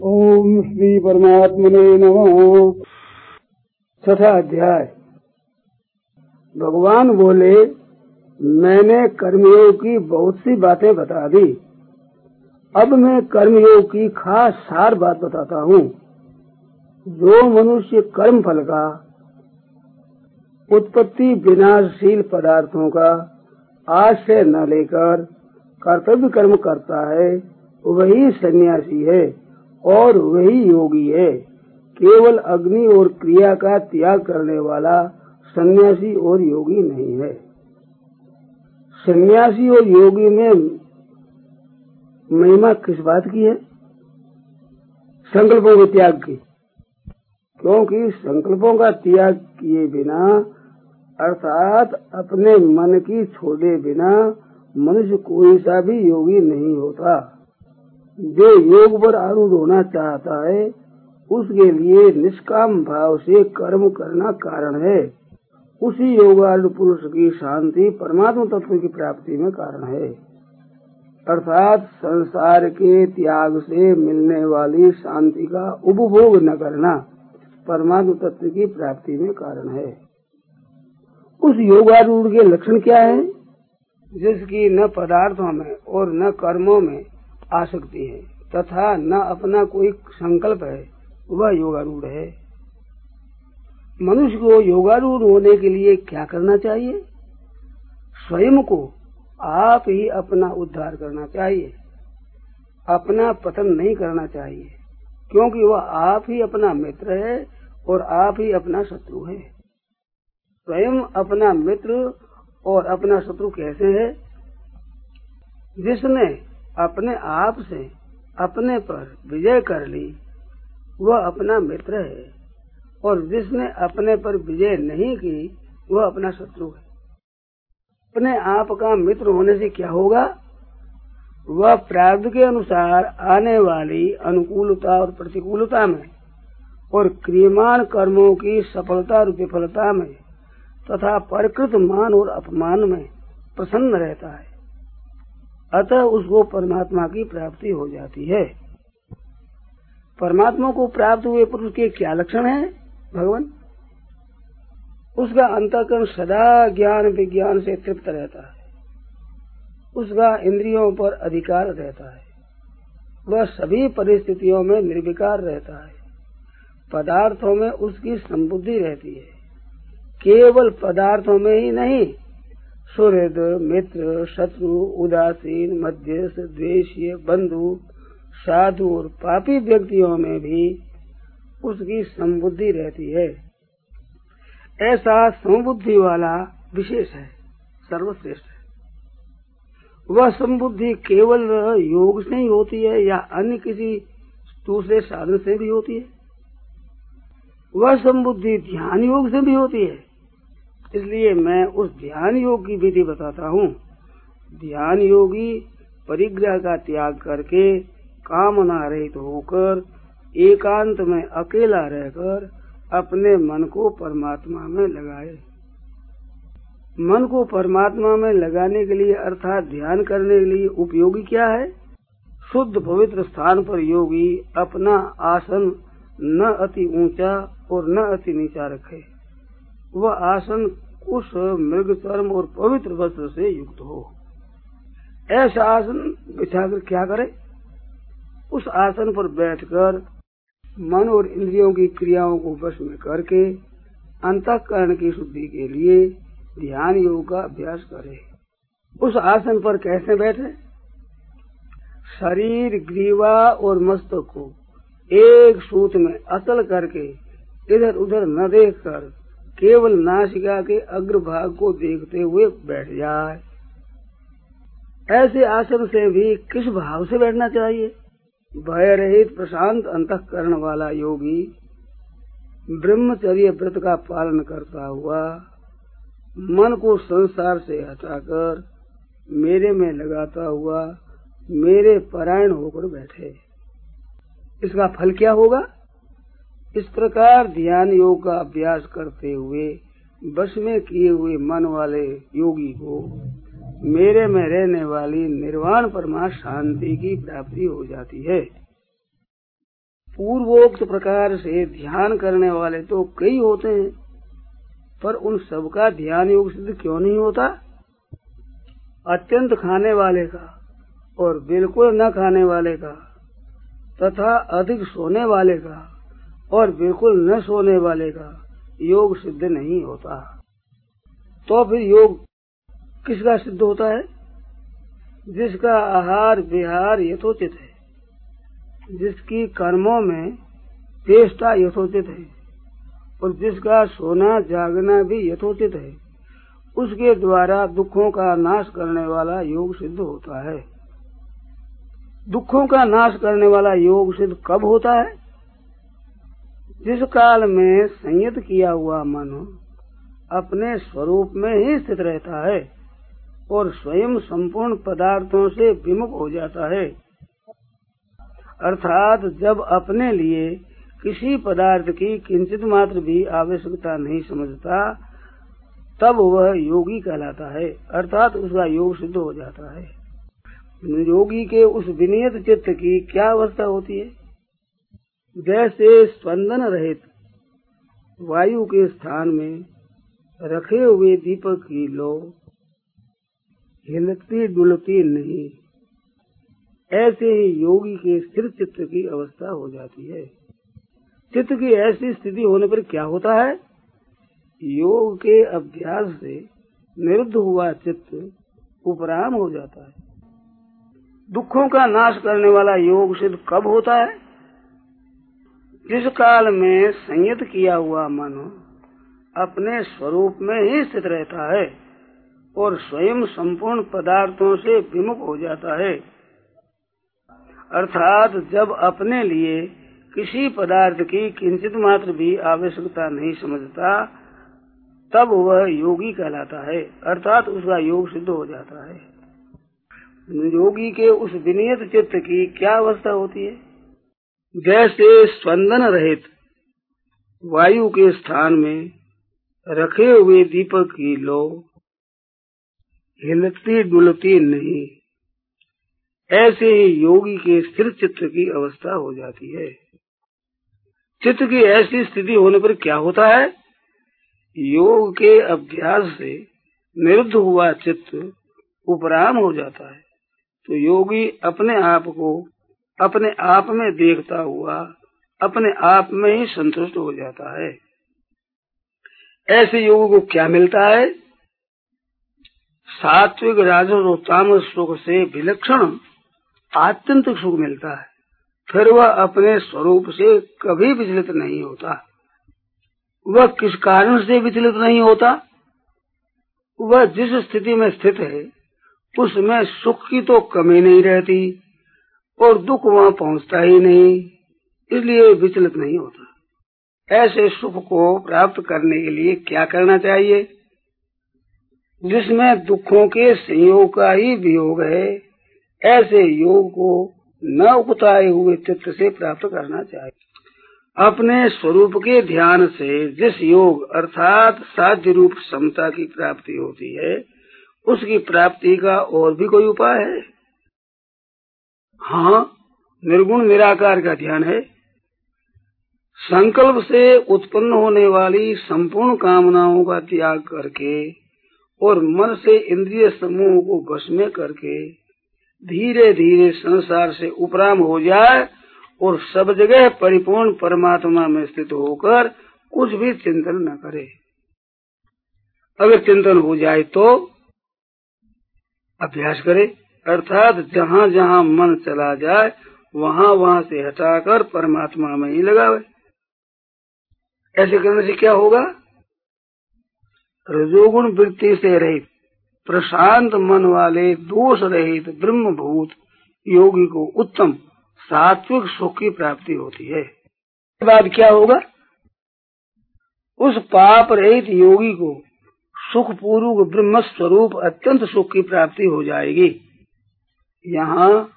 ओम श्री परमात्मने नमः। छठा अध्याय। भगवान बोले, मैंने कर्मयोग की बहुत सी बातें बता दी। अब मैं कर्मयोग की खास सार बात बताता हूँ। जो मनुष्य कर्म फल का, उत्पत्ति विनाशशील पदार्थों का, आश्रय न लेकर कर्तव्य कर्म करता है, वही सन्यासी है। और वही योगी है। केवल अग्नि और क्रिया का त्याग करने वाला सन्यासी और योगी नहीं है। सन्यासी और योगी में महिमा किस बात की है? संकल्पों के त्याग की। क्योंकि संकल्पों का त्याग किए बिना, अर्थात अपने मन की छोड़े बिना, मनुष्य कोई सा भी योगी नहीं होता। जो योग पर आरूढ़ होना चाहता है, उसके लिए निष्काम भाव से कर्म करना कारण है। उसी योगारूढ़ पुरुष की शांति परमात्मा तत्व की प्राप्ति में कारण है। अर्थात संसार के त्याग से मिलने वाली शांति का उपभोग न करना परमात्मा तत्व की प्राप्ति में कारण है। उस योगारूढ़ के लक्षण क्या है? जिसकी न पदार्थों में और न कर्मों में आ सकती है। तथा न अपना कोई संकल्प है, वह योगारूढ़ है। मनुष्य को योगारूढ़ होने के लिए क्या करना चाहिए? स्वयं को आप ही अपना उद्धार करना चाहिए। अपना पतन नहीं करना चाहिए, क्योंकि वह आप ही अपना मित्र है और आप ही अपना शत्रु है। स्वयं अपना मित्र और अपना शत्रु कैसे है? जिसने अपने आप से अपने पर विजय कर ली। वह अपना मित्र है और जिसने अपने पर विजय नहीं की, वह अपना शत्रु है। अपने आप का मित्र होने से क्या होगा? वह प्रारब्ध के अनुसार आने वाली अनुकूलता और प्रतिकूलता में और क्रियमान कर्मों की सफलता और विफलता में तथा प्रकृत मान और अपमान में प्रसन्न रहता है। अतः उसको परमात्मा की प्राप्ति हो जाती है। परमात्मा को प्राप्त हुए पुरुष के क्या लक्षण है, भगवान? उसका अंतकरण सदा ज्ञान विज्ञान से तृप्त रहता है। उसका इंद्रियों पर अधिकार रहता है। वह सभी परिस्थितियों में निर्विकार रहता है। पदार्थों में उसकी संबुद्धि रहती है। केवल पदार्थों में ही नहीं सुहृद, मित्र, शत्रु, उदासीन, मध्यस्थ, द्वेषीय, बंधु, साधु और पापी व्यक्तियों में भी उसकी समबुद्धि रहती है। ऐसा समबुद्धि वाला विशेष है, सर्वश्रेष्ठ है। वह संबुद्धि केवल योग से ही होती है या अन्य किसी दूसरे साधन से भी होती है? वह संबुद्धि ध्यान योग से भी होती है इसलिए मैं उस ध्यान योग की विधि बताता हूँ। ध्यान योगी परिग्रह का त्याग करके कामना रहित होकर, एकांत में अकेला रहकर अपने मन को परमात्मा में लगाए। मन को परमात्मा में लगाने के लिए अर्थात ध्यान करने के लिए उपयोगी क्या है? शुद्ध पवित्र स्थान पर योगी अपना आसन न अति ऊँचा और न अति नीचा रखे। वह आसन कुश मृग चर्म और पवित्र वस्त्र से युक्त हो। ऐसा आसन बिछाकर क्या करे? उस आसन पर बैठकर मन और इंद्रियों की क्रियाओं को वश में करके अंतकरण की शुद्धि के लिए ध्यान योग का अभ्यास करे। उस आसन पर कैसे बैठे? शरीर, ग्रीवा और मस्तक को एक सूत में अतल करके इधर उधर न देखकर केवल नासिका के अग्रभाग को देखते हुए बैठ जाए। ऐसे आसन से भी किस भाव से बैठना चाहिए? भय रहित प्रशांत अंतकरण वाला योगी ब्रह्मचर्य व्रत का पालन करता हुआ मन को संसार से हटाकर मेरे में लगाता हुआ मेरे परायण होकर बैठे। इसका फल क्या होगा? इस प्रकार ध्यान योग का अभ्यास करते हुए, बस में किए हुए मन वाले योगी को मेरे में रहने वाली निर्वाण परमा शांति की प्राप्ति हो जाती है। पूर्वोक्त प्रकार से ध्यान करने वाले तो कई होते हैं, पर उन सबका ध्यान योग सिद्ध क्यों नहीं होता? अत्यंत खाने वाले का और बिल्कुल न खाने वाले का तथा अधिक सोने वाले का और बिल्कुल न सोने वाले का योग सिद्ध नहीं होता। तो फिर योग किसका सिद्ध होता है? जिसका आहार विहार यथोचित है। जिसकी कर्मों में चेष्टा यथोचित है। और जिसका सोना जागना भी यथोचित है, उसके द्वारा दुखों का नाश करने वाला योग सिद्ध होता है। दुखों का नाश करने वाला योग सिद्ध कब होता है? जिस काल में संयत किया हुआ मन अपने स्वरूप में ही स्थित रहता है और स्वयं संपूर्ण पदार्थों से विमुख हो जाता है। अर्थात जब अपने लिए किसी पदार्थ की किंचित मात्र भी आवश्यकता नहीं समझता, तब वह योगी कहलाता है। अर्थात उसका योग सिद्ध हो जाता है। योगी के उस विनियत चित्त की क्या अवस्था होती है? जैसे स्पंदन रहित वायु के स्थान में रखे हुए दीपक की लो, हिलती डुलती नहीं। ऐसे ही योगी के स्थिर चित्त की अवस्था हो जाती है। चित्त की ऐसी स्थिति होने पर क्या होता है? योग के अभ्यास से निरुद्ध हुआ चित्त उपराम हो जाता है। दुखों का नाश करने वाला योग सिद्ध कब होता है? जिस काल में संयत किया हुआ मन अपने स्वरूप में ही स्थित रहता है और स्वयं संपूर्ण पदार्थों से विमुख हो जाता है। अर्थात जब अपने लिए किसी पदार्थ की किंचित मात्र भी आवश्यकता नहीं समझता, तब वह योगी कहलाता है, अर्थात उसका योग सिद्ध हो जाता है। योगी के उस विनियत चित्त की क्या अवस्था होती है? जैसे स्पंदन रहित वायु के स्थान में रखे हुए दीपक की लो हिलती डुलती नहीं। ऐसे ही योगी के स्थिर चित्त की अवस्था हो जाती है। चित्त की ऐसी स्थिति होने पर क्या होता है? योग के अभ्यास से निरुद्ध हुआ चित्त उपराम हो जाता है। तो योगी अपने आप को अपने आप में देखता हुआ, अपने आप में ही संतुष्ट हो जाता है। ऐसे योग को क्या मिलता है? सात्विक राजस और तामस सुख से विलक्षण आत्यंतिक सुख मिलता है। फिर वह अपने स्वरूप से कभी विचलित नहीं होता। वह किस कारण से विचलित नहीं होता? वह जिस स्थिति में स्थित है, उसमें सुख की तो कमी नहीं रहती। और दुख वहाँ पहुँचता ही नहीं, इसलिए विचलित नहीं होता। ऐसे सुख को प्राप्त करने के लिए क्या करना चाहिए? जिसमें दुखों के संयोग का ही वियोग है, ऐसे योग को न उगताए हुए चित्त से प्राप्त करना चाहिए। अपने स्वरूप के ध्यान से जिस योग अर्थात साध्य रूप समता की प्राप्ति होती है, उसकी प्राप्ति का और भी कोई उपाय है? हाँ निर्गुण निराकार का ध्यान है। संकल्प से उत्पन्न होने वाली संपूर्ण कामनाओं का त्याग करके और मन से इंद्रिय समूह को बस में करके धीरे धीरे संसार से उपराम हो जाए और सब जगह परिपूर्ण परमात्मा में स्थित होकर कुछ भी चिंतन न करे। अगर चिंतन हो जाए तो अभ्यास करे। अर्थात जहाँ जहाँ मन चला जाए, वहाँ वहाँ से हटाकर परमात्मा में ही लगावे। ऐसे करने से क्या होगा? रजोगुण वृत्ति से रहित, प्रशांत मन वाले दोष रहित ब्रह्म भूत योगी को उत्तम सात्विक सुख की प्राप्ति होती है। बाद क्या होगा? उस पाप रहित योगी को सुख पूर्वक ब्रह्म स्वरूप अत्यंत सुख की प्राप्ति हो जाएगी। यहाँ,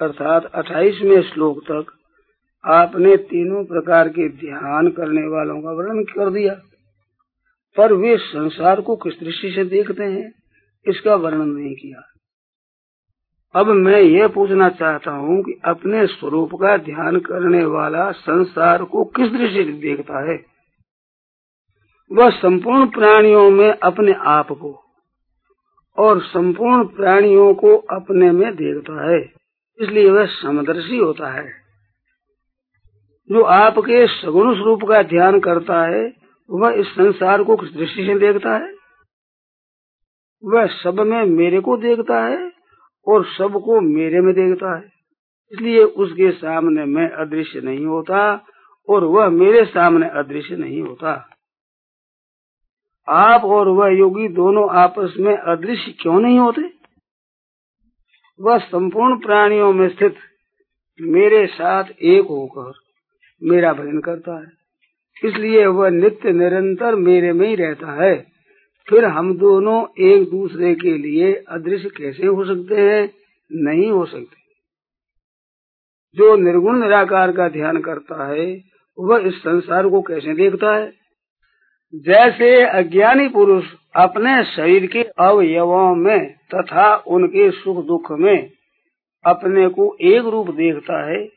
अर्थात अट्ठाईसवें श्लोक तक, आपने तीनों प्रकार के ध्यान करने वालों का वर्णन कर दिया। पर वे संसार को किस दृष्टि से देखते हैं, इसका वर्णन नहीं किया। अब मैं ये पूछना चाहता हूँ कि अपने स्वरूप का ध्यान करने वाला संसार को किस दृष्टि से देखता है? वह संपूर्ण प्राणियों में अपने आप को और संपूर्ण प्राणियों को अपने में देखता है। इसलिए वह समदर्शी होता है। जो आपके सगुण स्वरूप का ध्यान करता है, वह इस संसार को किस दृष्टि से देखता है? वह सब में मेरे को देखता है और सबको मेरे में देखता है। इसलिए उसके सामने मैं अदृश्य नहीं होता और वह मेरे सामने अदृश्य नहीं होता। आप और वह योगी दोनों आपस में अदृश्य क्यों नहीं होते? वह संपूर्ण प्राणियों में स्थित मेरे साथ एक होकर मेरा भजन करता है। इसलिए वह नित्य निरंतर मेरे में ही रहता है। फिर हम दोनों एक दूसरे के लिए अदृश्य कैसे हो सकते हैं? नहीं हो सकते। जो निर्गुण निराकार का ध्यान करता है, वह इस संसार को कैसे देखता है? जैसे अज्ञानी पुरुष अपने शरीर के अवयवों में तथा उनके सुख दुख में अपने को एक रूप देखता है,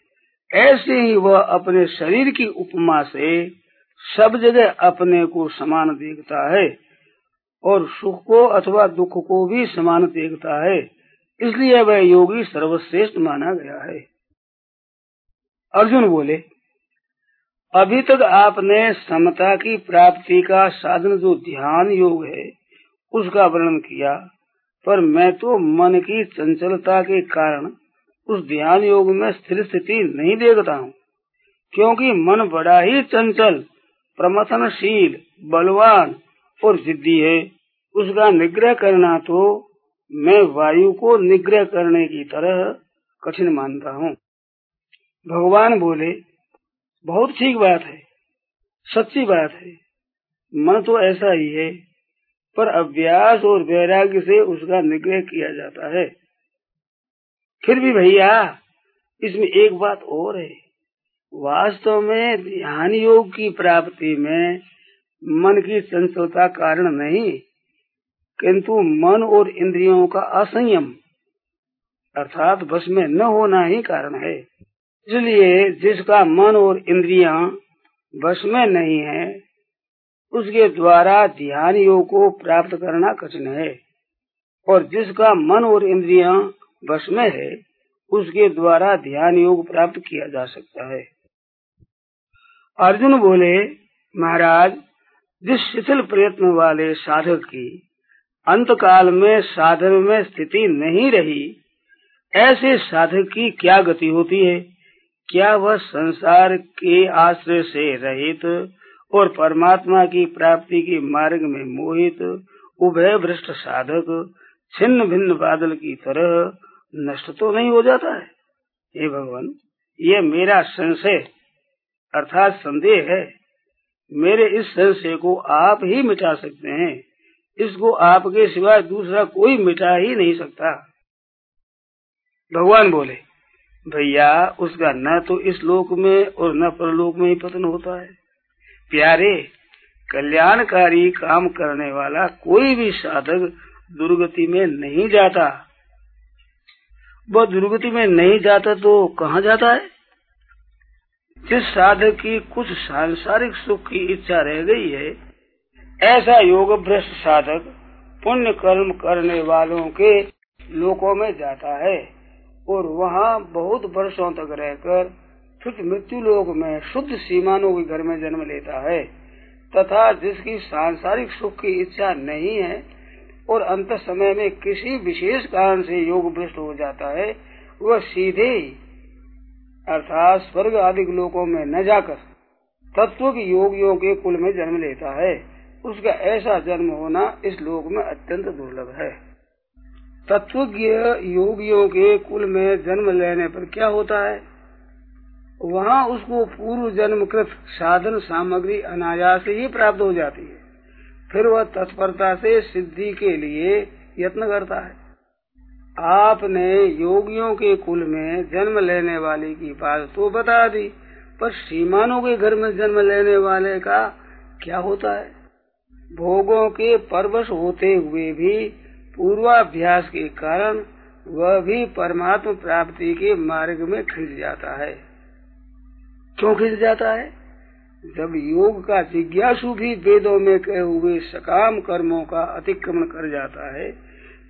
ऐसे ही वह अपने शरीर की उपमा से सब जगह अपने को समान देखता है और सुख को अथवा दुख को भी समान देखता है। इसलिए वह योगी सर्वश्रेष्ठ माना गया है। अर्जुन बोले अभी तक आपने समता की प्राप्ति का साधन जो ध्यान योग है, उसका वर्णन किया, पर मैं तो मन की चंचलता के कारण उस ध्यान योग में स्थिर स्थिति नहीं देखता हूँ, क्योंकि मन बड़ा ही चंचल, प्रमथनशील, बलवान और जिद्दी है। उसका निग्रह करना तो मैं वायु को निग्रह करने की तरह कठिन मानता हूँ। भगवान बोले बहुत ठीक बात है, सच्ची बात है। मन तो ऐसा ही है, पर अभ्यास और वैराग्य से उसका निग्रह किया जाता है। फिर भी भैया, इसमें एक बात और है। वास्तव में ध्यान योग की प्राप्ति में मन की चंचलता कारण नहीं, किंतु मन और इंद्रियों का असंयम, अर्थात बस में न होना ही कारण है। इसलिए जिसका मन और इंद्रिया बस में नहीं है, उसके द्वारा ध्यान योग को प्राप्त करना कठिन है, और जिसका मन और इंद्रिया बस में है, उसके द्वारा ध्यान योग प्राप्त किया जा सकता है। अर्जुन बोले, महाराज, जिस शिथिल प्रयत्न वाले साधक की अंत काल में साधन में स्थिति नहीं रही, ऐसे साधक की क्या गति होती है? क्या वह संसार के आश्रय से रहित और परमात्मा की प्राप्ति के मार्ग में मोहित उभय भ्रष्ट साधक छिन्न भिन्न बादल की तरह नष्ट तो नहीं हो जाता है? हे भगवान ये मेरा संशय, अर्थात संदेह है। मेरे इस संशय को आप ही मिटा सकते हैं। इसको आपके सिवाय दूसरा कोई मिटा ही नहीं सकता। भगवान बोले भैया, उसका न तो इस लोक में और न परलोक में ही पतन होता है। प्यारे, कल्याणकारी काम करने वाला कोई भी साधक दुर्गति में नहीं जाता। वह दुर्गति में नहीं जाता तो कहाँ जाता है? जिस साधक की कुछ सांसारिक सुख की इच्छा रह गई है, ऐसा योग भ्रष्ट साधक पुण्य कर्म करने वालों के लोकों में जाता है। और वहाँ बहुत वर्षों तक रहकर फिर मृत्यु लोक में शुद्ध सीमानों के घर में जन्म लेता है। तथा जिसकी सांसारिक सुख की इच्छा नहीं है और अंत समय में किसी विशेष कारण से योग भ्रष्ट हो जाता है, वह सीधे अर्थात स्वर्ग आदि लोकों में न जाकर तत्व की योगियों के कुल में जन्म लेता है। उसका ऐसा जन्म होना इस लोक में अत्यंत दुर्लभ है। तत्व योगियों के कुल में जन्म लेने पर क्या होता है? वहाँ उसको पूर्व जन्म कृत साधन सामग्री अनायास ही प्राप्त हो जाती है। फिर वह तत्परता से सिद्धि के लिए यत्न करता है। आपने योगियों के कुल में जन्म लेने वाले की बात तो बता दी, पर सीमानों के घर में जन्म लेने वाले का क्या होता है? भोगों के परवश होते हुए भी पूर्वाभ्यास के कारण वह भी परमात्मा प्राप्ति के मार्ग में खिंच जाता है। क्यों खिंच जाता है? जब योग का जिज्ञासु भी वेदों में कहे हुए सकाम कर्मों का अतिक्रमण कर जाता है,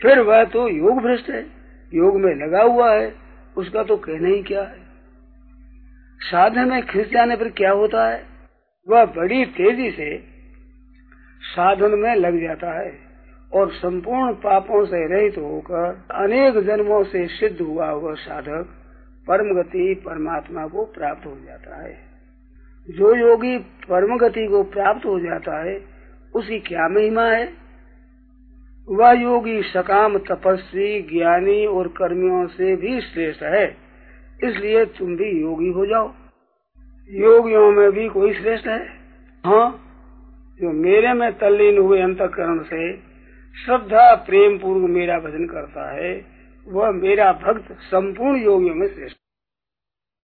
फिर वह तो योग भ्रष्ट है, योग में लगा हुआ है, उसका तो कहना ही क्या है? साधन में खिंच जाने पर क्या होता है? वह बड़ी तेज़ी से साधन में लग जाता है। और संपूर्ण पापों से रहित होकर अनेक जन्मों से सिद्ध हुआ हुआ साधक परम गति परमात्मा को प्राप्त हो जाता है। जो योगी परम गति को प्राप्त हो जाता है उसकी क्या महिमा है? वह योगी सकाम तपस्वी ज्ञानी और कर्मियों से भी श्रेष्ठ है, इसलिए तुम भी योगी हो जाओ। योगियों में भी कोई श्रेष्ठ है? हाँ जो मेरे में तल्लीन हुए अंतकरण से श्रद्धा प्रेम पूर्व मेरा भजन करता है वह मेरा भक्त संपूर्ण योगियों में श्रेष्ठ